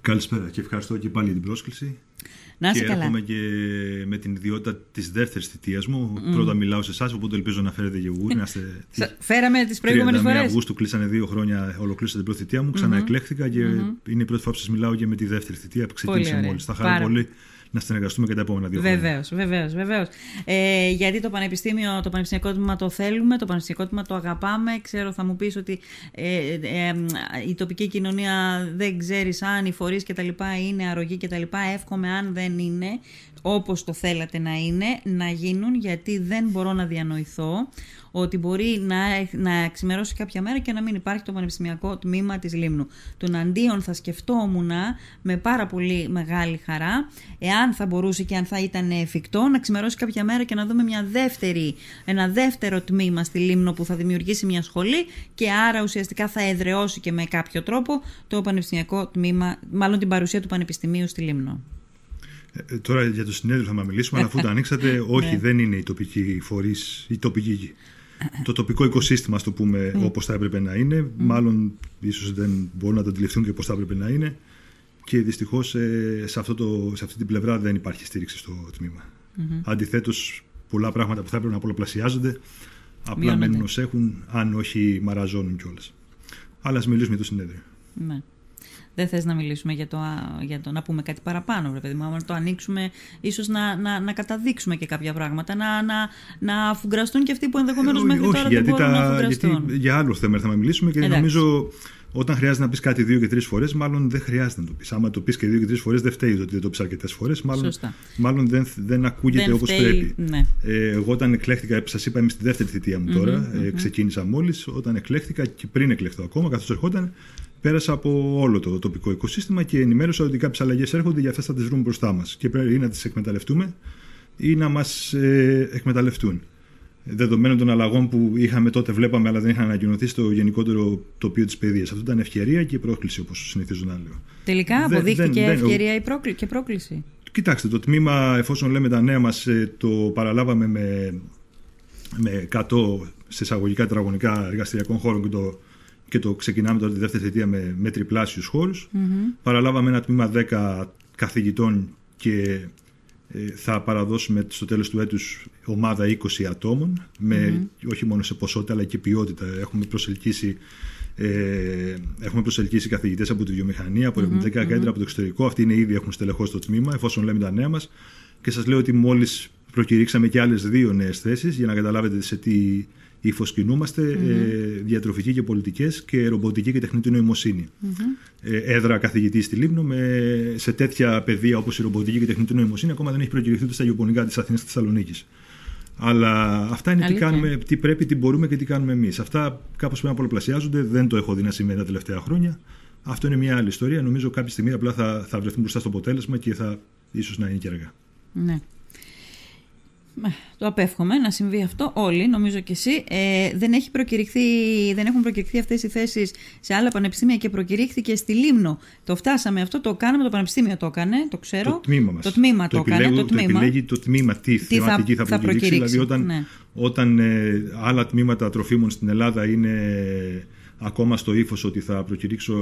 Καλησπέρα και ευχαριστώ και πάλι για την πρόσκληση. Να είσαι και καλά. έρχομαι και με την ιδιότητα της δεύτερης θητείας μου. Πρώτα μιλάω σε εσάς, οπότε ελπίζω να φέρετε γεγούρι. Να είστε... Σα- Φέραμε τις προηγούμενες 31 φορές. Αυγούστου κλείσανε δύο χρόνια, ολοκλήρωσα την πρώτη θητεία μου, ξαναεκλέχθηκα και είναι η πρώτη φορά που σας μιλάω και με τη δεύτερη θητεία που ξεκίνησε ωραία. μόλις. Θα χαρώ Πάρα. πολύ να συνεργαστούμε και τα επόμενα δύο χρόνια. Βεβαίως, βεβαίως, βεβαίως. Ε, γιατί το πανεπιστήμιο, το πανεπιστημιακό τμήμα το θέλουμε, το πανεπιστημιακό τμήμα το αγαπάμε. Ξέρω, θα μου πεις ότι ε, ε, ε, η τοπική κοινωνία δεν ξέρεις αν οι φορείς κτλ. είναι αρρωγοί κτλ. Εύχομαι, αν δεν είναι όπως το θέλατε να είναι, να γίνουν γιατί δεν μπορώ να διανοηθώ ότι μπορεί να, να ξημερώσει κάποια μέρα και να μην υπάρχει το πανεπιστημιακό τμήμα της Λίμνου. Τον αντίον θα σκεφτόμουν με πάρα πολύ μεγάλη χαρά εάν θα μπορούσε και αν θα ήταν εφικτό να ξημερώσει κάποια μέρα και να δούμε μια δεύτερη, ένα δεύτερο τμήμα στη Λίμνο που θα δημιουργήσει μια σχολή και άρα ουσιαστικά θα εδραιώσει και με κάποιο τρόπο το πανεπιστημιακό τμήμα, μάλλον την παρουσία του Πανεπιστημίου στη Λίμνο. Ε, τώρα για το συνέδριο θα μα μιλήσουμε, αλλά αφού το ανοίξατε, όχι, δεν είναι οι τοπικοί φορείς, η τοπική. Το τοπικό οικοσύστημα, ας το πούμε, όπως θα έπρεπε να είναι. Μάλλον ίσως δεν μπορούν να το αντιληφθούν και πώς θα έπρεπε να είναι. Και δυστυχώς σε, σε, αυτό το- σε αυτή την πλευρά δεν υπάρχει στήριξη στο τμήμα. Αντιθέτως, πολλά πράγματα που θα έπρεπε να πολλαπλασιάζονται απλά Μειώνονται. μένουν ως έχουν, αν όχι μαραζώνουν κιόλας. Αλλά ας μιλήσουμε για το συνέδριο. Ναι. Δεν θες να μιλήσουμε για το, α- για το να πούμε κάτι παραπάνω, βρε παιδί μου. Άμα το ανοίξουμε, ίσως να, να, να καταδείξουμε και κάποια πράγματα. Να, να, να αφουγκραστούν και αυτοί που ενδεχομένως Ε, μέχρι όχι, τώρα δεν γιατί, μπορούν να τα, αφουγκραστούν. γιατί για άλλο θέμα θα μιλήσουμε και Εντάξει. νομίζω όταν χρειάζεται να πεις κάτι δύο και τρεις φορές, μάλλον δεν χρειάζεται να το πεις. Άμα το πεις και δύο και τρεις φορές, δεν φταίει ότι δεν το πει αρκετέ φορές. Μάλλον, Σωστά. μάλλον δεν, δεν ακούγεται Δεν όπως φταίει, πρέπει. ναι. Ε, εγώ όταν εκλέχθηκα, σας είπα, είμαι στη δεύτερη θητεία μου τώρα. ε, ξεκίνησα μόλις. Όταν εκλέχθηκα και πριν εκλεχθώ ακόμα, καθώς ερχόταν, πέρασα από όλο το τοπικό οικοσύστημα και ενημέρωσα ότι κάποιες αλλαγές έρχονται, για αυτέ θα τις βρούμε μπροστά μας. Και πρέπει ή να τις εκμεταλλευτούμε ή να μας ε, εκμεταλλευτούν. Δεδομένων των αλλαγών που είχαμε τότε, βλέπαμε, αλλά δεν είχαν ανακοινωθεί στο γενικότερο τοπίο της παιδείας. Αυτό ήταν ευκαιρία και πρόκληση, όπως συνηθίζω να λέω. Τελικά Δεν- αποδείχθηκε δεν- δεν- ευκαιρία η πρόκλη- και πρόκληση. Κοιτάξτε, το τμήμα, εφόσον λέμε τα νέα μας, ε, το παραλάβαμε με, με 100 σε εισαγωγικά τετραγωνικά εργαστηριακών χώρων και το, και το ξεκινάμε τώρα τη δεύτερη θητεία με, με τριπλάσιους χώρους. Παραλάβαμε ένα τμήμα 10 καθηγητών και ε, θα παραδώσουμε στο τέλος του έτους ομάδα 20 ατόμων, με, όχι μόνο σε ποσότητα αλλά και ποιότητα. Έχουμε προσελκύσει ε, έχουμε προσελκύσει καθηγητές από τη βιομηχανία, από ερευνητικά κέντρα, από το εξωτερικό. Αυτοί είναι ήδη έχουν στελεχώσει το τμήμα, εφόσον λέμε τα νέα μας. Και σας λέω ότι μόλις προκηρύξαμε και άλλες δύο νέες θέσεις, για να καταλάβετε σε τι ύφο κινούμαστε, ε, διατροφική και πολιτικές και ρομποτική και τεχνητή νοημοσύνη. Ε, έδρα καθηγητής στη Λίμνο, με, σε τέτοια παιδεία όπως η ρομποτική και τεχνητή νοημοσύνη, ακόμα δεν έχει προκηρυχθεί ούτε στα γεωπονικά της Αθήνας και της Θεσσαλονίκης. Αλλά αυτά είναι τι, Αλήθεια. κάνουμε, τι πρέπει, τι μπορούμε και τι κάνουμε εμείς. Αυτά κάπως πρέπει να πολλαπλασιάζονται. Δεν το έχω δει να συμβαίνει τα τελευταία χρόνια. Αυτό είναι μια άλλη ιστορία. Νομίζω κάποια στιγμή απλά θα, θα βρεθούν μπροστά στο αποτέλεσμα και θα ίσως να είναι και αργά. Ναι. Ε, Το απέφχομαι να συμβεί αυτό όλοι, νομίζω και εσύ. Ε, δεν, έχει προκηρυχθεί, δεν έχουν προκηρυχθεί αυτές οι θέσεις σε άλλα πανεπιστήμια και προκηρύχθηκε στη Λίμνο. Το φτάσαμε αυτό, το κάναμε, το πανεπιστήμιο το έκανε, το ξέρω. Το τμήμα μας. Το τμήμα το, έκανε, επιλέγω- το τμήμα. επιλέγει το τμήμα τι, θα- θεματική θα, θα προκηρύξει. προκηρύξει, Δηλαδή, όταν, ναι. όταν ε, άλλα τμήματα τροφίμων στην Ελλάδα είναι ακόμα στο ύφος ότι θα προκηρύξω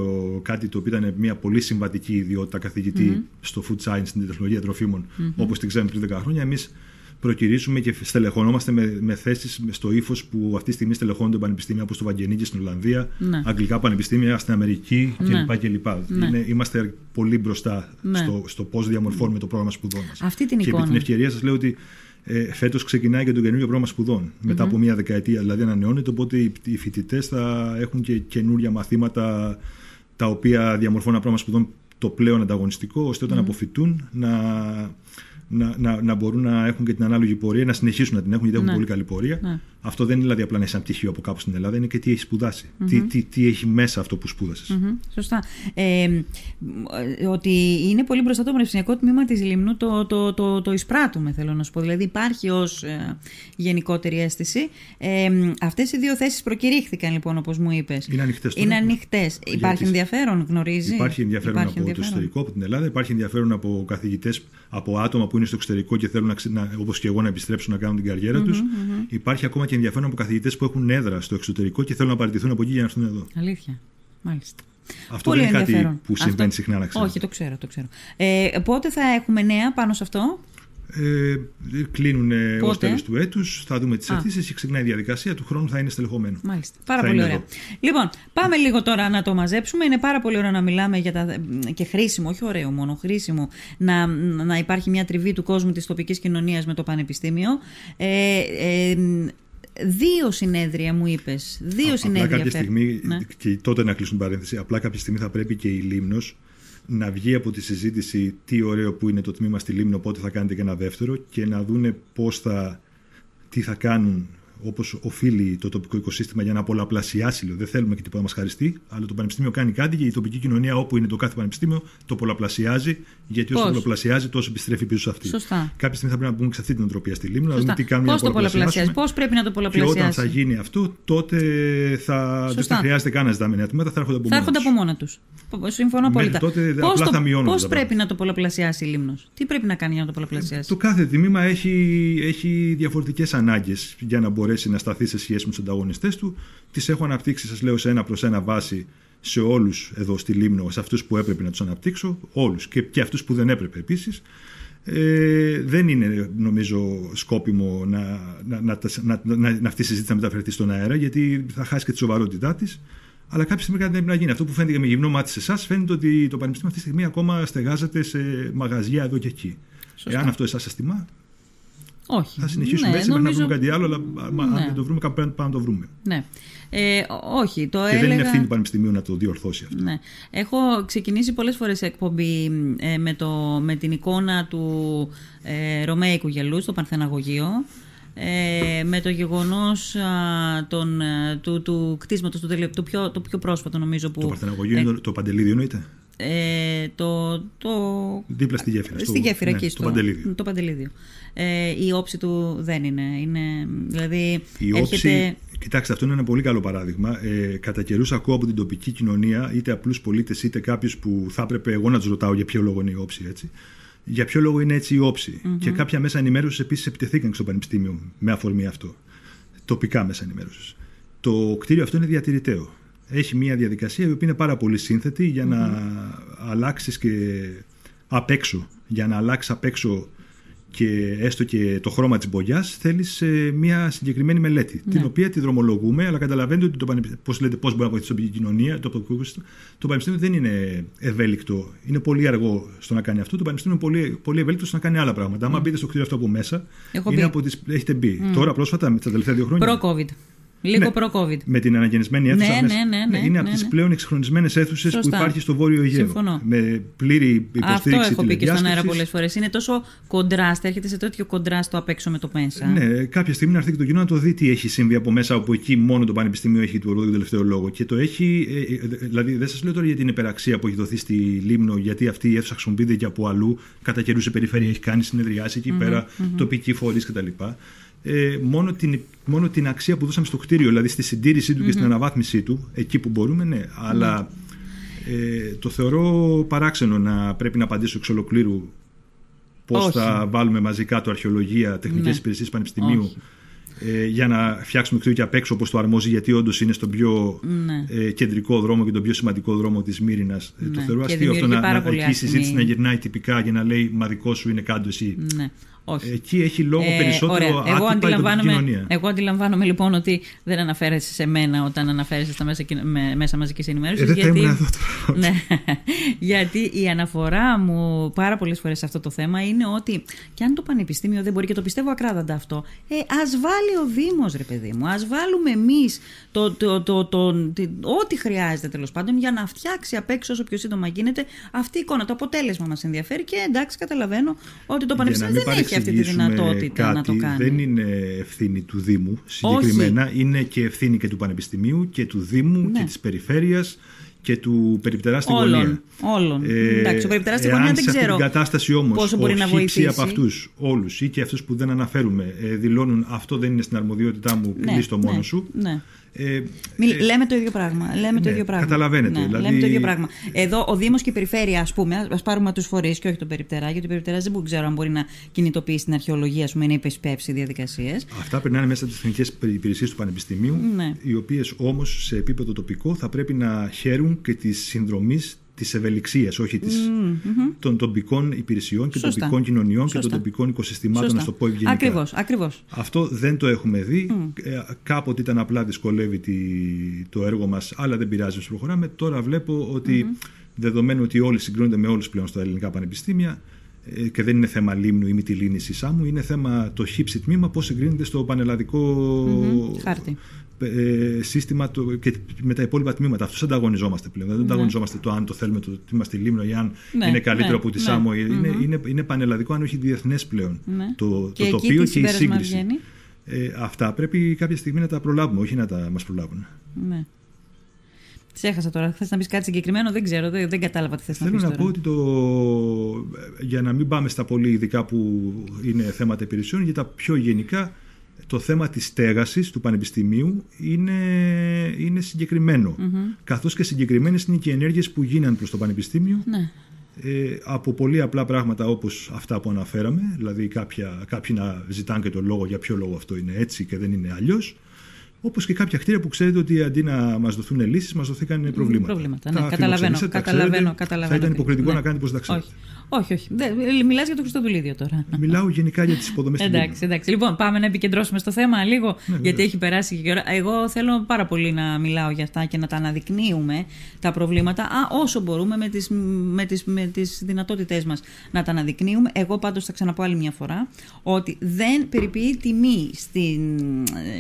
κάτι το οποίο ήταν μια πολύ συμβατική ιδιότητα καθηγητή στο food science, στην τεχνολογία τροφίμων, όπως την ξέρουμε πριν 10 χρόνια, εμείς προκυρήσουμε και στελεχωνόμαστε με, με θέσεις στο ύφος που αυτή τη στιγμή στελεχώνονται πανεπιστήμια όπως το Βαγγενίκη στην Ολλανδία, Ναι. αγγλικά πανεπιστήμια στην Αμερική Ναι. κλπ. κλπ. Ναι. Είναι, είμαστε πολύ μπροστά Ναι. στο, στο πώς διαμορφώνουμε το πρόγραμμα σπουδών μας. Αυτή την και εικόνα. επί την ευκαιρία σας λέω ότι ε, φέτος ξεκινάει και το καινούριο πρόγραμμα σπουδών. Μετά από μία δεκαετία δηλαδή ανανεώνεται, οπότε οι, οι φοιτητές θα έχουν και καινούρια μαθήματα τα οποία διαμορφώνουν ένα πρόγραμμα σπουδών το πλέον ανταγωνιστικό, ώστε όταν αποφυτούν να, να, να, να μπορούν να έχουν και την ανάλογη πορεία, να συνεχίσουν να την έχουν, γιατί έχουν Ναι. πολύ καλή πορεία. Ναι. Αυτό δεν είναι δηλαδή απλά να είσαι ένα πτυχίο από κάπου στην Ελλάδα, είναι και τι έχει σπουδάσει. Τι, τι, τι έχει μέσα αυτό που σπούδασες. Μμμ, Σωστά. Ε, ε, ότι είναι πολύ μπροστά το πανεπιστημιακό τμήμα της Λιμνού το, το, το, το εισπράττουμε θέλω να σου πω. Δηλαδή υπάρχει ως ε, γενικότερη αίσθηση. Ε, αυτές οι δύο θέσεις προκηρύχθηκαν λοιπόν όπως μου είπες. Είναι ανοιχτές τώρα. Είναι ανοιχτές. Για Υπάρχει τις- ενδιαφέρον γνωρίζεις; Υπάρχει ενδιαφέρον από το εξωτερικό, από την Ελλάδα. Υπάρχει ενδιαφέρον από καθηγητές, από άτομα που είναι στο εξωτερικό και θέλουν, να, ξε- να, όπως και εγώ, να επιστρέψουν να κάνουν την καριέρα τους. Υπάρχει ακόμα και ενδιαφέρον από καθηγητές που έχουν έδρα στο εξωτερικό και θέλουν να παραιτηθούν από εκεί για να έρθουν εδώ. Αλήθεια. Μάλιστα. Αυτό Πολύ δεν είναι κάτι ενδιαφέρον. που συμβαίνει Αυτό- συχνά, να ξέρετε. Όχι, το ξέρω, το ξέρω. Ε, πότε θα έχουμε νέα πάνω σε αυτό; Ε, κλείνουν ως Πότε; τέλος του έτους. Θα δούμε τις Α. αιτήσεις και ξεκινάει η διαδικασία. Του χρόνου θα είναι στελεχωμένο. Μάλιστα. Πάρα Θα πολύ είναι ωραία. εδώ. Λοιπόν, πάμε λίγο τώρα να το μαζέψουμε. Είναι πάρα πολύ ωραίο να μιλάμε για τα. και χρήσιμο, όχι ωραίο μόνο, χρήσιμο να, να υπάρχει μια τριβή του κόσμου της τοπικής κοινωνίας με το Πανεπιστήμιο. Ε, ε, δύο συνέδρια μου είπες. Δύο Απλά συνέδρια κάποια φέρ- στιγμή, Ναι. και τότε να κλείσουν παρένθεση, απλά κάποια στιγμή θα πρέπει και η Λίμνος να βγει από τη συζήτηση τι ωραίο που είναι το τμήμα στη Λίμνο, πότε θα κάνετε και ένα δεύτερο και να δούνε πώς θα, τι θα κάνουν όπως οφείλει το τοπικό οικοσύστημα για να πολλαπλασιάσει. Λέω. Δεν θέλουμε και τίποτα να μας χαριστεί, αλλά το Πανεπιστήμιο κάνει κάτι και η τοπική κοινωνία, όπου είναι το κάθε πανεπιστήμιο, το πολλαπλασιάζει. Γιατί όσο Πώς; το πολλαπλασιάζει, τόσο επιστρέφει πίσω σε αυτή. Σωστά. Κάποια στιγμή θα πρέπει να μπούμε σε αυτή την οτροπία στη Λίμνο, να δούμε Σωστά. τι κάνουμε Πώς για το να πολλαπλασιάζει, πολλαπλασιάσουμε. πώς πρέπει να το Και πολλαπλασιάσει; όταν θα γίνει αυτό, τότε θα, δεν Σωστά. θα χρειάζεται καν να ζητάμε νέα τμήματα, θα έρχονται από Θα μόνα έρχονται τους. από μόνα τους. Συμφωνώ Μέχρι πολύ. τότε απλά θα μειώνονται Πώς τα πρέπει πράγματα. να το πολλαπλασιάσει η Λίμνος, Τι πρέπει να κάνει για να το πολλαπλασιάσει; Το κάθε τμήμα έχει, έχει διαφορετικές ανάγκες για να μπορέσει να σταθεί σε σχέση με τους ανταγωνιστές του. Τις έχω αναπτύξει, σας λέω, σε ένα προς ένα βάση σε όλους εδώ στη Λίμνο, σε αυτούς που έπρεπε να τους αναπτύξω, όλους και, και αυτούς που δεν έπρεπε επίσης. Ε, δεν είναι νομίζω σκόπιμο να, να, να, να, να, να αυτή η συζήτηση να μεταφερθεί στον αέρα γιατί θα χάσει και τη σοβαρότητά της. Αλλά κάποια στιγμή κάτι πρέπει να γίνει. Αυτό που φαίνεται και με γυμνό μάτι σε εσάς φαίνεται ότι το Πανεπιστήμιο αυτή τη στιγμή ακόμα στεγάζεται σε μαγαζιά εδώ και εκεί. Σωστά. Εάν αυτό εσάς σας τιμά, Όχι. θα συνεχίσουμε Ναι, έτσι μέχρι να νομίζω- βρούμε κάτι άλλο. Αλλά άμα- αν Ναι. δεν το βρούμε, κάπου πρέπει να το βρούμε. Ναι. Ε, όχι, το Και έλεγα... δεν είναι ευθύνη του Πανεπιστημίου να το διορθώσει αυτό. Ναι. Έχω ξεκινήσει πολλές φορές εκπομπή ε, με, το, με την εικόνα του ε, Ρωμαϊκού γελού στο Παρθεναγωγείο ε, με το γεγονός α, των, ε, του, του κτίσματος, του, τελε- του πιο, το πιο πρόσφατο νομίζω που... Το Παρθεναγωγείο είναι το, το Παντελίδιο, εννοείται. Ε, το, το, Δίπλα στη γέφυρα. στο- στη γέφυρα ναι, εκεί, στο Παντελίδιο. το Παντελίδιο. Ε, η όψη του δεν είναι. είναι δηλαδή Η έρχεται... όψη, κοιτάξτε, αυτό είναι ένα πολύ καλό παράδειγμα. Ε, κατά καιρούς ακούω από την τοπική κοινωνία, είτε απλούς πολίτες, είτε κάποιους που θα έπρεπε εγώ να τους ρωτάω για ποιο λόγο είναι η όψη έτσι. Για ποιο λόγο είναι έτσι η όψη. Και κάποια μέσα ενημέρωσης επίσης επιτεθήκαν και στο Πανεπιστήμιο με αφορμή αυτό. Τοπικά μέσα ενημέρωσης. Το κτίριο αυτό είναι διατηρηταίο. Έχει μια διαδικασία η οποία είναι πάρα πολύ σύνθετη για να αλλάξεις και απ' έξω. Για να αλλάξεις απ' έξω και έστω και το χρώμα της μπογιάς, θέλεις μια συγκεκριμένη μελέτη. Την οποία τη δρομολογούμε, αλλά καταλαβαίνετε ότι το πανεπιστήμιο. Πώς λέτε, πώς μπορεί να βοηθήσει την τοπική κοινωνία, το, τοπικό σύστημα. το πανεπιστήμιο δεν είναι ευέλικτο. Είναι πολύ αργό στο να κάνει αυτό. Το πανεπιστήμιο είναι πολύ, πολύ ευέλικτο στο να κάνει άλλα πράγματα. Άμα μπείτε στο κτίριο αυτό από μέσα, Έχω είναι μπει. από τις, έχετε μπει. Τώρα πρόσφατα, με τα τελευταία δύο χρόνια. Προ-COVID. Λίγο Ναι. προ-COVID. Με την αναγεννησμένη αίθουσα. Ναι, μέσα. ναι, ναι, ναι, είναι ναι, από τις ναι. πλέον εξυγχρονισμένες αίθουσες που Σωστά. υπάρχει στο Βόρειο Αιγαίο. Συμφωνώ. Με πλήρη υποστήριξη Αυτό έχω πει και στον αέρα τηλεδιάσκεψης. πολλές φορές. Είναι τόσο κοντράστ, έρχεται σε τέτοιο κοντράστ το απ' έξω με το μέσα. Ναι, κάποια στιγμή να έρθει και το κοινό να το δει τι έχει συμβεί από μέσα, όπου εκεί μόνο το Πανεπιστήμιο έχει του τον τελευταίο λόγο. Και το έχει. ε, ε, Δηλαδή, δεν σας λέω τώρα για την υπεραξία που έχει δοθεί στη Λίμνο, γιατί αυτή η αίθουσα χρησιμοποιείται και από αλλού. Κατά καιρούς σε περιφέρεια έχει κάνει συνεδριάσει εκεί πέρα, τοπικοί φορείς κτλ. Ε, μόνο, την, μόνο την αξία που δώσαμε στο κτίριο, δηλαδή στη συντήρησή του και στην αναβάθμισή του, εκεί που μπορούμε, ναι. Αλλά ε, το θεωρώ παράξενο να πρέπει να απαντήσω εξ ολοκλήρου πώς Όχι. θα βάλουμε μαζικά το αρχαιολογία, τεχνικές Ναι. υπηρεσίες πανεπιστημίου Όχι. ε, για να φτιάξουμε κτίριο και απ' έξω όπως το αρμόζει, γιατί όντως είναι στον πιο Ναι. ε, κεντρικό δρόμο και τον πιο σημαντικό δρόμο της Μύρινας. Ε, το Ναι. θεωρώ Και αστείο αυτό δημιουργεί να, πάρα να, πολύ εκεί η συζήτηση άσχημη- να γυρνάει τυπικά για να λέει Μα δικό σου είναι κάτω εσύ. Ναι. Όχι. Εκεί έχει λόγο Ε, περισσότερο ωραία. Εγώ άτυπα η τοπική αντιλαμβάνομαι, κοινωνία. εγώ αντιλαμβάνομαι λοιπόν ότι δεν αναφέρεσαι σε μένα όταν αναφέρεσαι στα μέσα, κοινο- με- μέσα μαζικής ενημέρωσης. Ε, δεν θα γιατί... ήμουν εδώ τώρα. ναι, γιατί η αναφορά μου πάρα πολλές φορές σε αυτό το θέμα είναι ότι και αν το Πανεπιστήμιο δεν μπορεί, και το πιστεύω ακράδαντα αυτό, ε, ας βάλει ο Δήμος, ρε παιδί μου, ας βάλουμε εμείς το, το, το, το, τι- ό,τι χρειάζεται τέλος πάντων για να φτιάξει απ' έξω όσο πιο σύντομα γίνεται αυτή η εικόνα. Το αποτέλεσμα μας ενδιαφέρει και εντάξει, καταλαβαίνω ότι το Πανεπιστήμιο Για να δεν μην έχει αυτή τη παρεξηγήσουμε δυνατότητα κάτι, να το κάνει. Δεν είναι ευθύνη του Δήμου συγκεκριμένα. Είναι και ευθύνη και του Πανεπιστημίου και του Δήμου Ναι. και της περιφέρειας και του περιπτερά στην Όλων, γωνία. όλων. Ε, Εντάξει, ο περιπτεράς στη εάν γωνία δεν σε αυτή ξέρω την κατάσταση όμως πόσο μπορεί να ο χύψη βοηθήσει. από αυτούς όλους ή και αυτούς που δεν αναφέρουμε ε, δηλώνουν αυτό δεν είναι στην αρμοδιότητά μου, Ναι, κλείστο μόνο ναι, σου. ναι. Ε, Μη, ε, λέμε το ίδιο πράγμα. Λέμε το ναι, ίδιο πράγμα. Καταλαβαίνετε. Ναι, δηλαδή... Λέμε το ίδιο πράγμα. Εδώ ο Δήμος και η Περιφέρεια, ας πούμε, ας πάρουμε τους φορείς και όχι τον Περιπτερά, γιατί ο Περιπτεράς δεν ξέρω αν μπορεί να κινητοποιήσει την αρχαιολογία, ας πούμε, να υπεσπεύσει διαδικασίες. Αυτά περνάνε μέσα από τις εθνικές υπηρεσίες του Πανεπιστημίου, Ναι. οι οποίες όμως σε επίπεδο τοπικό θα πρέπει να χαίρουν και τη συνδρομής της ευελιξίας, όχι της, των τοπικών υπηρεσιών και Σωστά. τοπικών κοινωνιών και Σωστά. των τοπικών οικοσυστημάτων, Σωστά. να το πω ευγενικά. Ακριβώς, ακριβώς. Αυτό δεν το έχουμε δει. Ε, κάποτε ήταν απλά δυσκολεύει τη, το έργο μας, αλλά δεν πειράζει, όσο προχωράμε. Τώρα βλέπω ότι δεδομένου ότι όλοι συγκρίνονται με όλους πλέον στα ελληνικά πανεπιστήμια ε, και δεν είναι θέμα Λίμνου ή Μυτιλίνης ή Σάμου, είναι θέμα το χύψη τμήμα πώς συγκρίνεται στο πανελλαδικό Μμμ, χάρτη. ε, σύστημα το, και με τα υπόλοιπα τμήματα. Αυτό ανταγωνιζόμαστε πλέον. Δεν ανταγωνιζόμαστε το αν το θέλουμε το τμήμα στη Λίμνο ή αν Ναι, είναι καλύτερο ναι, από τη ναι. Σάμο. Είναι, Μμμ. είναι, είναι πανελλαδικό, αν όχι διεθνές πλέον. Ναι. Το, Και το εκεί τοπίο τι και η συμπέρασμα σύγκριση. βγαίνει; Ε, αυτά πρέπει κάποια στιγμή να τα προλάβουμε, όχι να τα μας προλάβουν. Ναι. Τι έχασα τώρα. Θες να πεις κάτι συγκεκριμένο, δεν ξέρω, δεν, δεν κατάλαβα τι θες να πεις. Θέλω να πω ότι το, για να μην πάμε στα πολύ ειδικά που είναι θέματα υπηρεσιών, για τα πιο γενικά, το θέμα της στέγασης του Πανεπιστημίου είναι, είναι συγκεκριμένο. Καθώς και συγκεκριμένες είναι και οι ενέργειες που γίνανε προς το Πανεπιστήμιο Ναι. ε, από πολύ απλά πράγματα όπως αυτά που αναφέραμε, δηλαδή κάποια, κάποιοι να ζητάνε και τον λόγο για ποιο λόγο αυτό είναι έτσι και δεν είναι αλλιώς, όπως και κάποια κτίρια που ξέρετε ότι αντί να μας δοθούν λύσεις, μας δοθήκαν προβλήματα. προβλήματα, Τα ναι, καταλαβαίνω, φιλοξενήσατε, τα καταλαβαίνω, ξέρετε, καταλαβαίνω Θα ήταν τι- υποκριτικό ναι. να κάνετε πως τα ξέρετε. Όχι. Όχι, όχι. Μιλάς για το Χριστοδουλίδιο τώρα. Μιλάω γενικά για τις υποδομές στην Εντάξει, εντάξει. Λοιπόν, πάμε να επικεντρώσουμε στο θέμα λίγο, Ναι, γιατί βεβαίως. έχει περάσει και η ώρα. Εγώ θέλω πάρα πολύ να μιλάω για αυτά και να τα αναδεικνύουμε τα προβλήματα α, όσο μπορούμε με τις, με τις, με τις δυνατότητές μας να τα αναδεικνύουμε. Εγώ πάντως θα ξαναπώ άλλη μια φορά ότι δεν περιποιεί τιμή στην,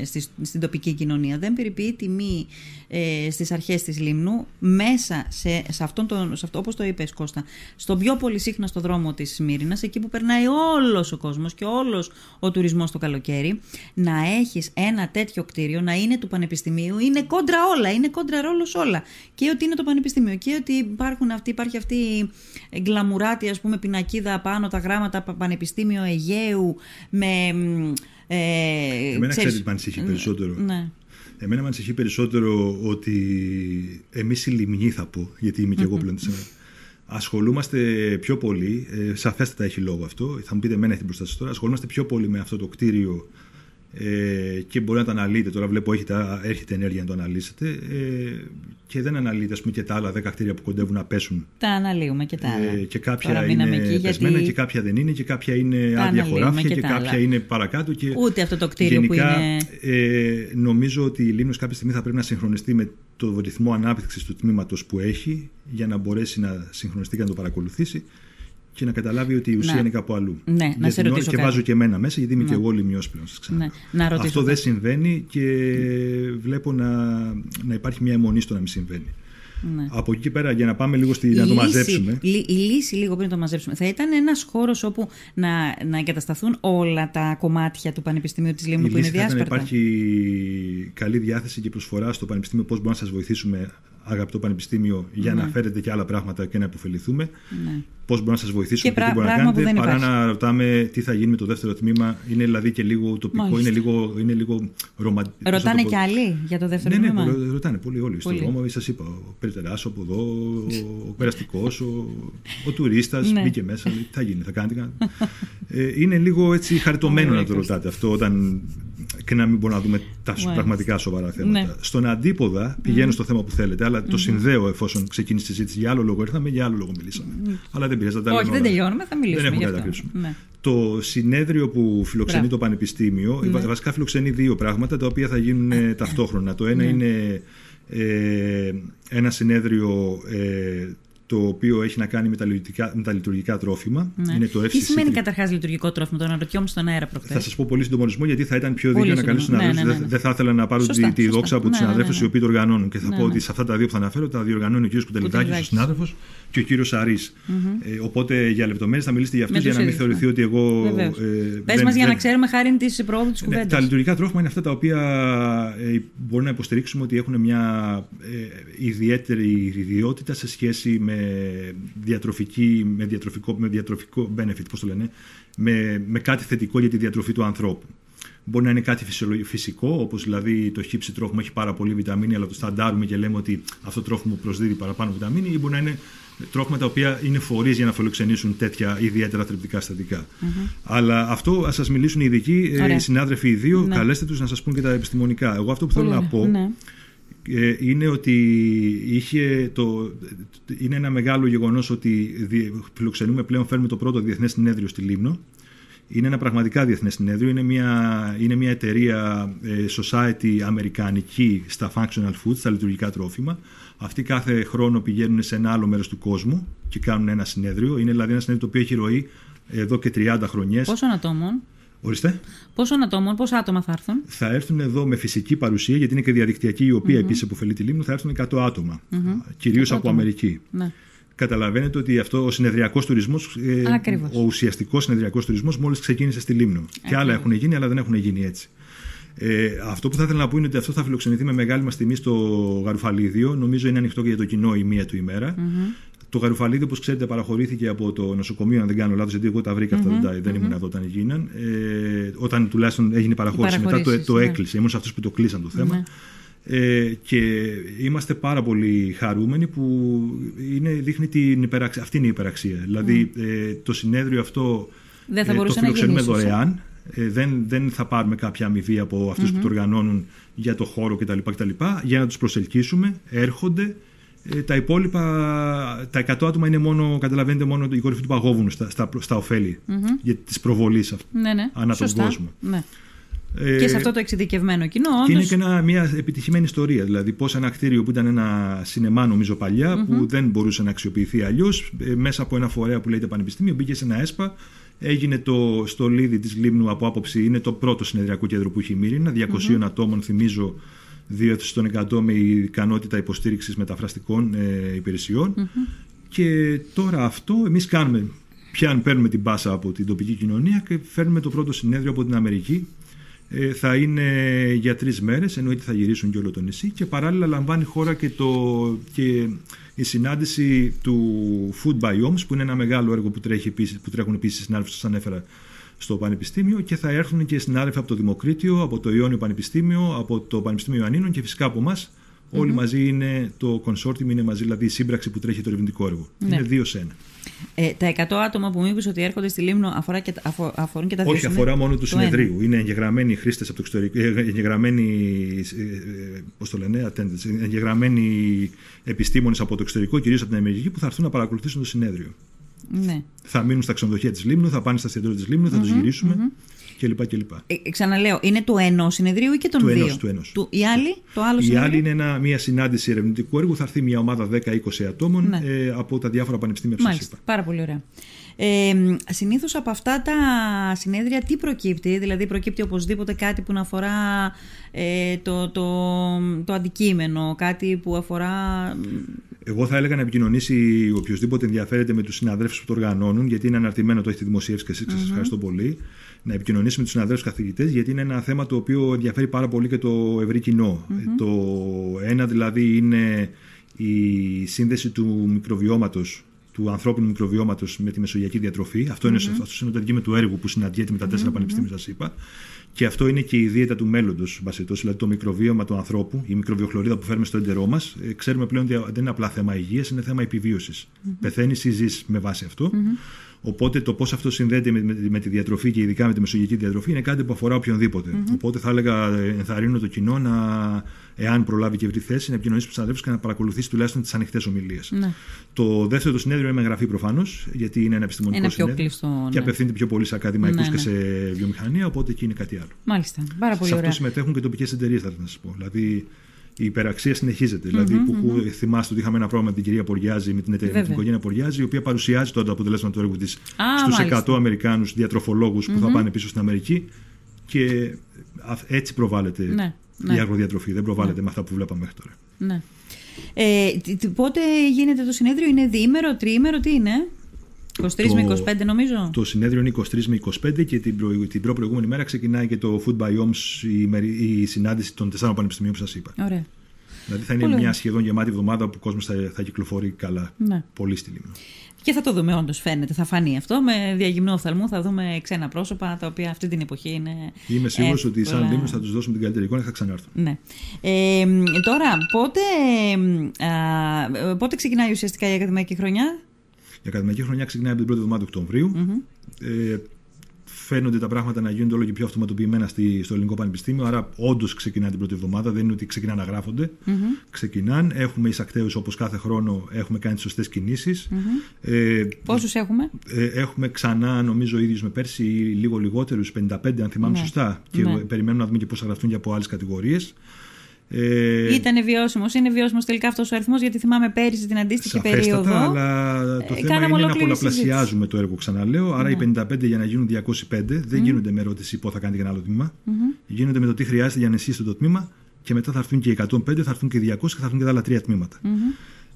ε, στη, στην τοπική κοινωνία, δεν περιποιεί τιμή ε, στις αρχές της Λίμνου μέσα σε, σε, αυτόν τον, σε αυτό, όπως το είπες Κώστα, στον πιο πολυσύχναστο δρόμο της Σμύρινας, εκεί που περνάει όλος ο κόσμος και όλος ο τουρισμός το καλοκαίρι, να έχεις ένα τέτοιο κτίριο, να είναι του Πανεπιστημίου, είναι κόντρα όλα, είναι κόντρα ρόλος όλα. Και ότι είναι το Πανεπιστήμιο και ότι υπάρχουν αυτοί, υπάρχει αυτή η γκλαμουράτη, ας πούμε, πινακίδα πάνω, τα γράμματα «Πα- Πανεπιστήμιο Αιγαίου, με... μ, Ε, Εμένα ξέρεις- ξέρετε τι με ανησυχεί περισσότερο. Ναι. Εμένα με ανησυχεί περισσότερο ότι εμείς οι λιμνοί θα πω, γιατί είμαι και εγώ πλέον της ασχολούμαστε πιο πολύ, ε, σαφέστατα έχει λόγο αυτό, θα μου πείτε εμένα έχει την προστασία τώρα, ασχολούμαστε πιο πολύ με αυτό το κτίριο ε, και μπορεί να το αναλύετε. Τώρα βλέπω έχετε, έρχεται ενέργεια να το αναλύσετε ε, και δεν αναλύετε ας πούμε, και τα άλλα 10 κτίρια που κοντεύουν να πέσουν. Τα αναλύουμε και τα άλλα. Ε, και κάποια Τώρα είναι μείναμε εκεί πεσμένα γιατί και κάποια δεν είναι και κάποια είναι Τα άδεια αναλύουμε χωράφια και και, τα κάποια άλλα. είναι παρακάτω. Και Ούτε αυτό το κτίριο που γενικά, είναι- Ε, νομίζω ότι η Λίμνος κάποια στιγμή θα πρέπει να συγχρονιστεί με το ρυθμό ανάπτυξης του τμήματος που έχει για να μπορέσει να συγχρονιστεί και να το παρακολουθήσει και να καταλάβει ότι η ουσία Να- είναι κάπου αλλού. Ναι, να Για σε την ώρα ρωτήσω και κάτι. βάζω και εμένα μέσα γιατί είμαι και εγώ λιμιός πλέον. σας ξαναπώ. Ναι, να ρωτήσω Αυτό δεν κάτι. συμβαίνει και βλέπω να, να υπάρχει μια αιμονή στο να μην συμβαίνει. Ναι. Από εκεί και πέρα, για να πάμε λίγο στη, να το λύση- μαζέψουμε. λύ- η λύση, λίγο πριν το μαζέψουμε, θα ήταν ένας χώρος όπου να, να εγκατασταθούν όλα τα κομμάτια του Πανεπιστημίου της Λίμνου Η που είναι λύση θα ήταν να διάσπαρτα; υπάρχει καλή διάθεση και προσφορά στο Πανεπιστήμιο πώς μπορούμε να σας βοηθήσουμε, αγαπητό Πανεπιστήμιο, για να φέρετε και άλλα πράγματα και να υποφεληθούμε. Ναι. Πώς μπορούμε να σας βοηθήσουμε Και και τι πρά- μπορούμε να πράγμα που κάνετε, δεν παρά υπάρχει. να ρωτάμε τι θα γίνει με το δεύτερο τμήμα. Είναι δηλαδή και λίγο τοπικό, Μάλιστα. είναι λίγο, είναι λίγο ρομαντικό. Ρωτάνε κι άλλοι για το δεύτερο Ναι, ναι, τμήμα; ρω- ρωτάνε πολύ όλοι. Στον Πολύ. δρόμο, σας είπα, ο Περιτερά από εδώ, ο περαστικός, ο, ο τουρίστας Ναι. μπήκε μέσα. Λέει, τι θα γίνει, θα κάνετε κάτι. ε, είναι λίγο έτσι χαριτωμένο να το Ωραία, ρωτάτε αυτό όταν και να μην μπορούμε να δούμε τα Μάλιστα. πραγματικά σοβαρά θέματα. Ναι. Στον αντίποδα πηγαίνω στο θέμα που θέλετε, αλλά το συνδέω εφόσον ξεκίνησε η συζήτηση. Για άλλο λόγο ήρθαμε, για άλλο λόγο μιλήσαμε. Αλλά δεν πειράζει, θα τα Όχι, λέμε δεν όλα. τελειώνουμε, θα μιλήσουμε Δεν γι' έχουμε κάτι αυτό. να κρύψουμε. Ναι. Το συνέδριο που φιλοξενεί Μπράβο. το Πανεπιστήμιο, Ναι. βα- βασικά φιλοξενεί δύο πράγματα τα οποία θα γίνουν ε, ταυτόχρονα. Το ένα Ναι. είναι ε, ένα συνέδριο ε, το οποίο έχει να κάνει με τα λειτουργικά, με τα λειτουργικά τρόφιμα. Ναι. Είναι το Τι FCC. σημαίνει καταρχάς λειτουργικό τρόφιμο, το αναρωτιόμουν στον αέρα προχθέ. Θα σας πω πολύ συντομονισμό γιατί θα ήταν πιο Πολύ δίκαιο να καλέσω σύντομα. Ναι, συναδέλφου. ναι, ναι. Δεν θα ήθελα να πάρω Σωστά, τη, τη σωστά. δόξα από του Ναι, ναι, συναδέλφους ναι, οι οποίοι το οργανώνουν. Και θα Ναι, πω ναι. ότι σε αυτά τα δύο που θα αναφέρω τα διοργανώνει ο κ. Κουτελιδάκη, ο Κουτελιδάκης, συνάδελφος, και ο κύριος Αρή. Ε, οπότε για λεπτομέρειες θα μιλήσετε για αυτού Με για τους να μην ίδιους, θεωρηθεί ότι εγώ. Βεβαίως. ε, Πες δεν- μας για δεν- να ξέρουμε χάρη της προόδου της ναι, κουβέντας. τα λειτουργικά τρόφιμα είναι αυτά τα οποία ε, μπορούμε να υποστηρίξουμε ότι έχουν μια ε, ιδιαίτερη ιδιότητα σε σχέση με, διατροφική, με, διατροφικό, με διατροφικό benefit, πώς το λένε, με, με κάτι θετικό για τη διατροφή του ανθρώπου. Μπορεί να είναι κάτι φυσικό, όπως δηλαδή το χύψη τρόφιμο έχει πάρα πολύ βιταμίνη, αλλά το σταντάρουμε και λέμε ότι αυτό το τρόφιμο προσδίδει παραπάνω βιταμίνη, ή μπορεί να είναι τρόφιμα τα οποία είναι φορείς για να φιλοξενήσουν τέτοια ιδιαίτερα θρεπτικά Αλλά αυτό ας σας μιλήσουν οι ειδικοί, ε, οι συνάδελφοι οι δύο, ναι. καλέστε τους να σας πούν και τα επιστημονικά. Εγώ αυτό που θέλω να πω ναι. Ε, είναι ότι είχε το, είναι ένα μεγάλο γεγονός ότι φιλοξενούμε πλέον, φέρνουμε το πρώτο διεθνές συνέδριο στη Λίμνο είναι ένα πραγματικά διεθνές συνέδριο. Είναι μια, είναι μια εταιρεία ε, society αμερικανική στα functional foods, στα λειτουργικά τρόφιμα. Αυτοί κάθε χρόνο πηγαίνουν σε ένα άλλο μέρος του κόσμου και κάνουν ένα συνέδριο. Είναι δηλαδή ένα συνέδριο το οποίο έχει ροή εδώ και 30 χρονιές. Πόσων ατόμων; Ορίστε. Πόσων ατόμων, πόσα άτομα θα έρθουν; Θα έρθουν εδώ με φυσική παρουσία, γιατί είναι και διαδικτυακή, η οποία mm-hmm. επίσης αποφελεί τη Λίμνο, θα έρθουν 100 άτομα. Mm-hmm. Κυρίως από Αμερική. Ναι καταλαβαίνετε ότι αυτό ο συνεδριακός τουρισμός, ε, ο ουσιαστικός συνεδριακός τουρισμός, μόλις ξεκίνησε στη Λίμνο. Και άλλα έχουν γίνει, αλλά δεν έχουν γίνει έτσι. Ε, αυτό που θα ήθελα να πω είναι ότι αυτό θα φιλοξενηθεί με μεγάλη μας τιμή στο Γαρουφαλίδιο. Νομίζω είναι ανοιχτό και για το κοινό η μία του ημέρα. Mm-hmm. Το Γαρουφαλίδιο, όπως ξέρετε, παραχωρήθηκε από το νοσοκομείο, αν δεν κάνω λάθος, γιατί εγώ τα βρήκα mm-hmm. αυτά, δεν ήμουν εδώ όταν γίναν. Ε, όταν τουλάχιστον έγινε παραχώρηση. Μετά το, το ναι. έκλεισε. Ήμουν σε αυτούς που το κλείσαν το θέμα. Mm-hmm. Ε, και είμαστε πάρα πολύ χαρούμενοι που είναι, δείχνει την υπεραξία. Αυτή είναι η υπεραξία. Δηλαδή ε, το συνέδριο αυτό δεν θα ε, το φιλοξενούμε δωρεάν. Ε, δεν, δεν θα πάρουμε κάποια αμοιβή από αυτούς που το οργανώνουν για το χώρο κτλ. κτλ για να τους προσελκύσουμε, έρχονται. Ε, τα υπόλοιπα, τα 100 άτομα είναι μόνο, καταλαβαίνετε, μόνο η κορυφή του παγόβουνου στα, στα, στα ωφέλη mm-hmm. για της προβολής ναι, ναι. ανά τον κόσμο. Ναι. Και σε αυτό το εξειδικευμένο κοινό. Όντως... Και είναι και ένα, μια επιτυχημένη ιστορία. Δηλαδή, πώς ένα κτίριο που ήταν ένα σινεμά, νομίζω που δεν μπορούσε να αξιοποιηθεί αλλιώς, ε, μέσα από ένα φορέα που λέγεται Πανεπιστήμιο, μπήκε σε ένα ΕΣΠΑ, έγινε το στολίδι της Λίμνου από άποψη, είναι το πρώτο συνεδριακό κέντρο που έχει μύρινα, 200 ατόμων, θυμίζω, δύο των 100 με ικανότητα υποστήριξης μεταφραστικών ε, υπηρεσιων Και τώρα αυτό εμείς κάνουμε. Πια παίρνουμε την πάσα από την τοπική κοινωνία και φέρνουμε το πρώτο συνέδριο από την Αμερική ε, θα είναι για τρεις μέρες, εννοείται θα γυρίσουν και όλο το νησί και παράλληλα λαμβάνει χώρα και, το, και η συνάντηση του Food Biomes που είναι ένα μεγάλο έργο που, τρέχει που τρέχουν επίσης συνάδελφοι σας ανέφερα στο Πανεπιστήμιο και θα έρθουν και συνάδελφοι από το Δημοκρίτιο, από το Ιόνιο Πανεπιστήμιο, από το Πανεπιστήμιο Ιωαννίνων και φυσικά από εμάς mm Όλοι μαζί είναι το consortium, είναι μαζί δηλαδή η σύμπραξη που τρέχει το ερευνητικό έργο. Ναι. Είναι δύο σε ένα. Ε, τα 100 άτομα που μου είπε ότι έρχονται στη Λίμνο αφορά και, αφο, αφορούν και τα δύο Όχι, αφορά μόνο του συνεδρίου. Ένα. Είναι εγγεγραμμένοι χρήστες από το εξωτερικό, ε, εγγεγραμμένοι, ε, ε, πώς το λένε, attendants, εγγεγραμμένοι επιστήμονες από το εξωτερικό, κυρίως από την Αμερική, που θα έρθουν να παρακολουθήσουν το συνέδριο. Ναι. Θα μείνουν στα ξενοδοχεία της Λίμνου, θα πάνε στα εστιατόρια της Λίμνου, θα mm-hmm, του γυρίσουμε. Mm-hmm κλπ. κλπ. Ε, ξαναλέω, είναι του ενός συνεδρίου ή και των του δύο; Ενός, του ενός. Του, η άλλη, το άλλο συνεδρίο. Η άλλη είναι ένα, μια συνάντηση ερευνητικού έργου. Θα έρθει μια ομάδα 10-20 ατόμων ναι. ε, από τα διάφορα πανεπιστήμια που σας είπα. Πάρα πολύ ωραία. Ε, συνήθως από αυτά τα συνέδρια τι προκύπτει, δηλαδή προκύπτει οπωσδήποτε κάτι που να αφορά ε, το, το, το αντικείμενο, κάτι που αφορά... Εγώ θα έλεγα να επικοινωνήσει οποιοδήποτε ενδιαφέρεται με τους συναδέλφους που το οργανώνουν, γιατί είναι αναρτημένο, το έχετε δημοσιεύσει και εσείς, mm-hmm. σας ευχαριστώ πολύ να επικοινωνήσει με τους συναδέλφους καθηγητές, γιατί είναι ένα θέμα το οποίο ενδιαφέρει πάρα πολύ και το ευρύ Το ένα δηλαδή είναι η σύνδεση του μικροβιώματος του ανθρώπινου μικροβιώματος με τη μεσογειακή διατροφή. Αυτό, mm-hmm. είναι, αυτός είναι το αντικείμενο του έργου που συναντιέται με τα τέσσερα mm-hmm. πανεπιστήμια, σας είπα. Και αυτό είναι και η δίαιτα του μέλλοντος, δηλαδή το μικροβίωμα του ανθρώπου, η μικροβιοχλωρίδα που φέρουμε στο έντερό μας. Ε, ξέρουμε πλέον ότι δεν είναι απλά θέμα υγείας, είναι θέμα επιβίωσης. Mm-hmm. Πεθαίνεις ή ζεις με βάση αυτό. Οπότε το πώς αυτό συνδέεται με, με, τη διατροφή και ειδικά με τη μεσογειακή διατροφή είναι κάτι που αφορά οποιονδήποτε. Mm-hmm. Οπότε θα έλεγα, ενθαρρύνω το κοινό να, εάν προλάβει και βρει θέση, να επικοινωνήσει με τους συναδέλφους και να παρακολουθήσει τουλάχιστον τις ανοιχτές ομιλίες. Ναι. Το δεύτερο το συνέδριο είναι με εγγραφή προφανώς, γιατί είναι ένα επιστημονικό ένα συνέδριο. Κλειστό, ναι. Και απευθύνεται πιο πολύ σε ακαδημαϊκούς ναι, ναι. και σε βιομηχανία, οπότε εκεί είναι κάτι άλλο. Μάλιστα. Πάρα πολύ σε αυτό συμμετέχουν και τοπικές εταιρείες, θα σας πω. Δηλαδή, η υπεραξία συνεχίζεται. Δηλαδή, που mm-hmm. θυμάστε ότι είχαμε ένα πρόβλημα με την κυρία Ποριάζη, με την, εταιρεία, με την οικογένεια Ποριάζη, η οποία παρουσιάζει τώρα το αποτελέσμα του έργου της στους 100 Αμερικάνους διατροφολόγους που θα πάνε πίσω στην Αμερική. Και έτσι προβάλλεται ναι, ναι. η αγροδιατροφή. Δεν προβάλλεται ναι. με αυτά που βλέπαμε μέχρι τώρα. Ναι. Ε, πότε γίνεται το συνέδριο, είναι διήμερο, τριήμερο, τι είναι; 23 με 25 νομίζω. Το συνέδριο είναι 23 με 25 και την, προ, την προηγούμενη μέρα ξεκινάει και το Food by Homes, η, η συνάντηση των τεσσάρων πανεπιστημίων που σας είπα. Ωραία. Δηλαδή θα είναι Πολύ μια ωραία. σχεδόν γεμάτη εβδομάδα που ο κόσμος θα, θα κυκλοφορεί καλά. Ναι. Πολύ στη Λίμνο. Και θα το δούμε, όντως φαίνεται, θα φανεί αυτό. Με διαγυμνό οφθαλμού θα δούμε ξένα πρόσωπα τα οποία αυτή την εποχή είναι. Είμαι σίγουρος εύκολα- ότι σαν Λίμνος θα τους δώσουμε την καλύτερη εικόνα και θα ξανάρθουν. Ναι. Ε, τώρα, πότε, α, πότε ξεκινάει ουσιαστικά η ακαδημαϊκή χρονιά; Η ακαδημαϊκή χρονιά ξεκινάει από την πρώτη εβδομάδα του οκτωβριου Ε, φαίνονται τα πράγματα να γίνονται όλο και πιο αυτοματοποιημένα στη, στο Ελληνικό Πανεπιστήμιο. Άρα, όντως ξεκινάει την πρώτη εβδομάδα. Δεν είναι ότι ξεκινά να γράφονται. Ξεκινάνε. Έχουμε εισακτέου όπως κάθε χρόνο. Έχουμε κάνει τις σωστές Ε, Πόσους έχουμε, ε, έχουμε ξανά, νομίζω, ίδιους με πέρσι ή λίγο λιγότερους, 55 αν θυμάμαι Ναι. σωστά. Και Ναι. περιμένουμε να δούμε και πώς θα γραφτούν και από άλλες κατηγορίες. Ε, Ήταν βιώσιμος, είναι βιώσιμος τελικά αυτός ο αριθμός, γιατί θυμάμαι πέρυσι την αντίστοιχη Σαφέστατα, περίοδο. αλλά το Ε, θέμα κάναμε είναι να ολόκληρη πολλαπλασιάζουμε το έργο, ξαναλέω. Άρα Ναι. οι 55 για να γίνουν 205 δεν γίνονται με ερώτηση πού θα κάνετε για ένα άλλο τμήμα. Γίνονται με το τι χρειάζεται για να ενισχύσετε το τμήμα και μετά θα έρθουν και 105, θα έρθουν και 200 και θα έρθουν και τα άλλα τρία τμήματα.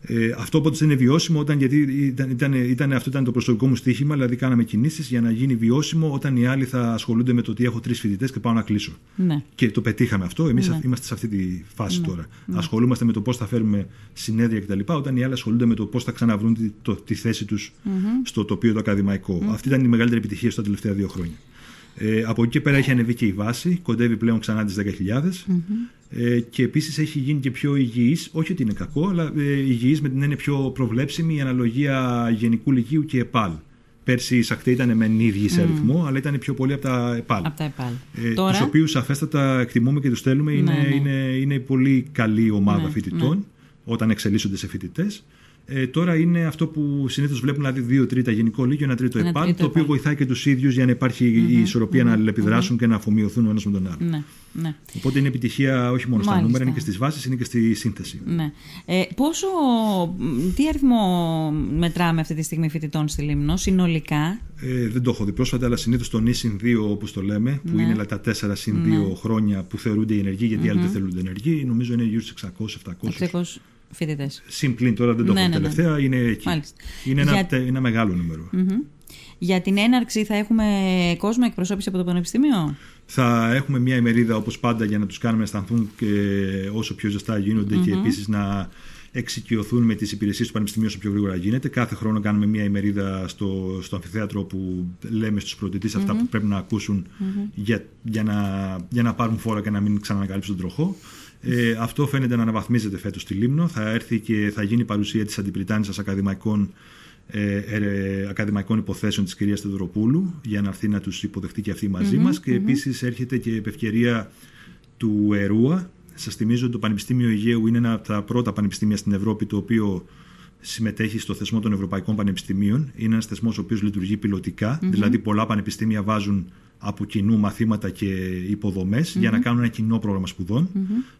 Ε, αυτό όποτε είναι βιώσιμο, όταν, γιατί ήταν, ήταν, ήταν, αυτό ήταν το προσωπικό μου στοίχημα, δηλαδή κάναμε κινήσεις για να γίνει βιώσιμο όταν οι άλλοι θα ασχολούνται με το ότι έχω τρεις φοιτητές και πάω να κλείσω. Ναι. Και το πετύχαμε αυτό. Εμείς Ναι. είμαστε σε αυτή τη φάση τώρα. Ασχολούμαστε με το πώς θα φέρουμε συνέδρια κτλ. Όταν οι άλλοι ασχολούνται με το πώς θα ξαναβρούν τη, το, τη θέση τους στο τοπίο το ακαδημαϊκό. Αυτή ήταν η μεγαλύτερη επιτυχία στα τελευταία δύο χρόνια. Ε, από εκεί και πέρα έχει ανεβεί και η βάση, κοντεύει πλέον ξανά τις 10.000 ε, και επίσης έχει γίνει και πιο υγιής. Όχι ότι είναι κακό, αλλά ε, υγιής με την έννοια πιο προβλέψιμη η αναλογία γενικού λυκείου και ΕΠΑΛ. Πέρσι οι Σακτέ ήταν μεν ίδιοι σε αριθμό, αλλά ήταν πιο πολύ από τα ΕΠΑΛ. Από τα ΕΠΑΛ. Ε, Τώρα, Του οποίους σαφέστατα εκτιμούμε και τους θέλουμε. Είναι, Ναι, ναι. είναι, είναι πολύ καλή ομάδα Ναι, φοιτητών όταν εξελίσσονται σε φοιτητές. Ε, τώρα είναι αυτό που συνήθως βλέπουν, δηλαδή δύο τρίτα γενικό λύκειο, ένα τρίτο Ένα ΕΠΑΛ, τρίτο το οποίο ΕΠΑΛ. βοηθάει και τους ίδιους για να υπάρχει η ισορροπία να αλληλεπιδράσουν και να αφομοιωθούν ο ένας με τον άλλο. ναι, ναι. Οπότε είναι επιτυχία όχι μόνο στα Μάλιστα. νούμερα, είναι και στις βάσεις, είναι και στη σύνθεση. Ναι. Ε, πόσο, τι αριθμό μετράμε αυτή τη στιγμή φοιτητών στη Λίμνο, συνολικά; Ε, δεν το έχω δει πρόσφατα, αλλά συνήθως το νη συν 2, όπως το λέμε, που Ναι. είναι δηλαδή, τα 4 συν 2 χρόνια που θεωρούνται ενεργοί, γιατί οι άλλοι δεν θεωρούνται ενεργοί, νομίζω είναι γύρω στους 600-700. 600 φοιτητές. Συμπλήν τώρα δεν το Ναι, έχω ναι, ναι. τελευταία, είναι εκεί. Μάλιστα. Είναι ένα, Για- τε- ένα μεγάλο νούμερο. Για την έναρξη θα έχουμε κόσμο εκπροσώπηση από το Πανεπιστήμιο; Θα έχουμε μια ημερίδα όπως πάντα για να τους κάνουμε να αισθανθούν και όσο πιο ζεστά γίνονται και επίσης να εξοικειωθούν με τις υπηρεσίες του Πανεπιστημίου όσο πιο γρήγορα γίνεται. Κάθε χρόνο κάνουμε μια ημερίδα στο, στο αμφιθέατρο που λέμε στους πρωτητές αυτά που πρέπει να ακούσουν για, για, να, για να πάρουν φόρα και να μην ξανανακαλύψουν τον τροχό. Ε, αυτό φαίνεται να αναβαθμίζεται φέτος στη Λίμνο. Θα έρθει και θα γίνει παρουσία της Αντιπριτάνισσας Ακαδημαϊκών ε, ε, ακαδημαϊκών υποθέσεων της κυρίας Θεοδωροπούλου για να έρθει να τους υποδεχτεί και αυτή μαζί μας και επίσης έρχεται και επευκαιρία του ΕΡΟΥΑ. Σας θυμίζω ότι το Πανεπιστήμιο Αιγαίου είναι ένα από τα πρώτα πανεπιστήμια στην Ευρώπη το οποίο συμμετέχει στο θεσμό των Ευρωπαϊκών Πανεπιστημίων. Είναι ένας θεσμός ο οποίος λειτουργεί πιλωτικά, δηλαδή πολλά πανεπιστήμια βάζουν από κοινού μαθήματα και υποδομες για να κάνουν ένα κοινό πρόγραμμα σπουδών.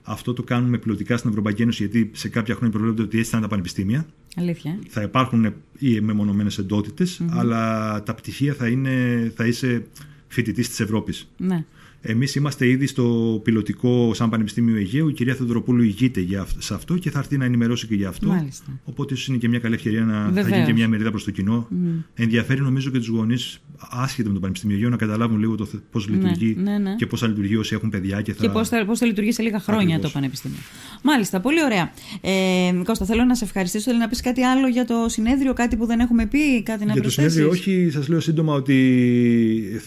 Αυτό το κάνουμε πιλωτικά στην Ευρωπαϊκή Ένωση γιατί σε κάποια χρόνια προβλέπεται ότι έτσι θα είναι τα πανεπιστήμια Αλήθεια. θα υπάρχουν οι μεμονωμένες εντότητες, αλλά τα πτυχία θα, είναι, θα είσαι φοιτητής της Ευρώπης. Ναι. Εμείς είμαστε ήδη στο πιλωτικό σαν Πανεπιστήμιο Αιγαίου. Η κυρία Θεοδωροπούλου ηγείται για, αυ- σε αυτό και θα έρθει να ενημερώσει και για αυτό. Μάλιστα. Οπότε ίσως είναι και μια καλή ευκαιρία να θα Βεβαίως. γίνει και μια μερίδα προς το κοινό. Ενδιαφέρει νομίζω και τους γονείς, άσχετα με το Πανεπιστήμιο Αιγαίου, να καταλάβουν λίγο πώς λειτουργεί ναι, ναι. και πώς θα λειτουργεί όσοι έχουν παιδιά. Και, θα... Και πώς θα, πώς θα λειτουργεί σε λίγα χρόνια Ακριβώς. το Πανεπιστήμιο. Μάλιστα, πολύ ωραία. Ε, Κώστα, θέλω να σε ευχαριστήσω. Θέλω να πεις κάτι άλλο για το συνέδριο, κάτι που δεν έχουμε πει, κάτι να Για το προσθέσεις; συνέδριο, όχι, σας λέω σύντομα ότι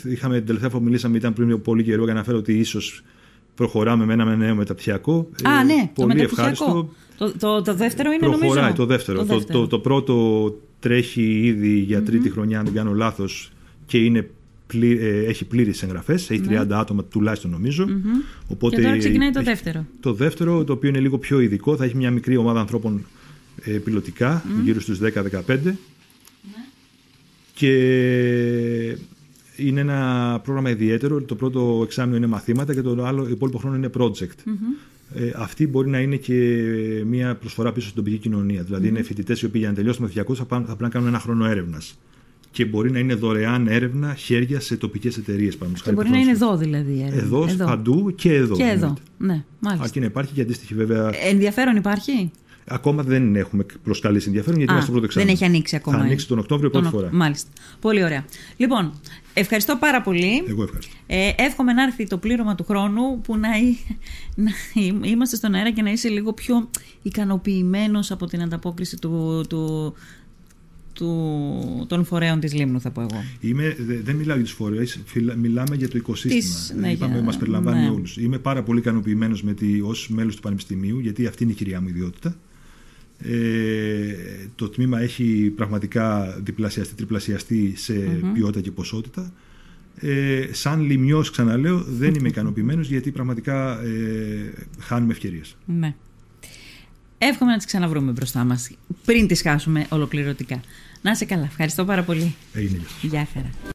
είχαμε την τελευταία φορά που μιλήσαμε, ήταν πριν πολύ καιρό για να αναφέρω ότι ίσως προχωράμε με ένα νέο μεταπτυχιακό. Α, Ε, ναι, το πολύ μεταπτυχιακό. ευχάριστο. Το, το, το δεύτερο είναι Προχωράει νομίζω. το δεύτερο. Το, το, το, πρώτο τρέχει ήδη για τρίτη χρονιά, αν δεν κάνω λάθος, και είναι πλή, ε, έχει πλήρε εγγραφές. Έχει 30 άτομα τουλάχιστον νομίζω. Οπότε, Ναι. Και τώρα ξεκινάει το έχει- δεύτερο. Το δεύτερο, το οποίο είναι λίγο πιο ειδικό, θα έχει μια μικρή ομάδα ανθρώπων ε, πιλωτικά, γύρω στους 10-15. Και είναι ένα πρόγραμμα ιδιαίτερο. Το πρώτο εξάμεινο είναι μαθήματα και το άλλο υπόλοιπο χρόνο είναι project. Ε, αυτή μπορεί να είναι και μια προσφορά πίσω στην τοπική κοινωνία. Δηλαδή, είναι φοιτητές οι οποίοι για να τελειώσουν με 200 θα, πάνε- θα πρέπει να κάνουν ένα χρόνο έρευνας. Και μπορεί να είναι δωρεάν έρευνα χέρια σε τοπικές εταιρείες. Και μπορεί να είναι εδώ δηλαδή. η έρευνα. Εδώ, παντού και εδώ. Και εδώ. εννοείται. Ναι, μάλιστα. Αρκεί να υπάρχει και αντίστοιχη βέβαια. Ε, Ενδιαφέρον υπάρχει; Ακόμα δεν έχουμε προσκαλέσει ενδιαφέρον γιατί Α, είμαστε στο πρώτο εξάμηνο. Δεν έχει ανοίξει ακόμα. Θα ανοίξει τον Οκτώβριο Τον πρώτη Οκ- φορά. Μάλιστα. Πολύ ωραία. Λοιπόν, ευχαριστώ πάρα πολύ. Εγώ ευχαριστώ. Ε, εύχομαι να έρθει το πλήρωμα του χρόνου που να, εί- να εί- είμαστε στον αέρα και να είσαι λίγο πιο ικανοποιημένος από την ανταπόκριση του, του, του, των φορέων της Λίμνου θα πω εγώ. Είμαι, δε- δεν μιλάω για τους φορέ, μιλάμε για το οικοσύστημα. Της- ναι, Είπαμε, για- μας περιλαμβάνει ναι. όλους. Είμαι πάρα πολύ ικανοποιημένος ως μέλος του Πανεπιστημίου, γιατί αυτή είναι η κυρία μου ιδιότητα. Ε, το τμήμα έχει πραγματικά διπλασιαστεί, τριπλασιαστεί σε ποιότητα και ποσότητα. Ε, σαν λιμιός, ξαναλέω, δεν είμαι ικανοποιημένος γιατί πραγματικά ε, χάνουμε ευκαιρίες. Ναι. Εύχομαι να τις ξαναβρούμε μπροστά μας πριν τις χάσουμε ολοκληρωτικά. Να είσαι καλά. Ευχαριστώ πάρα πολύ. Έγινε. Γεια χαρά.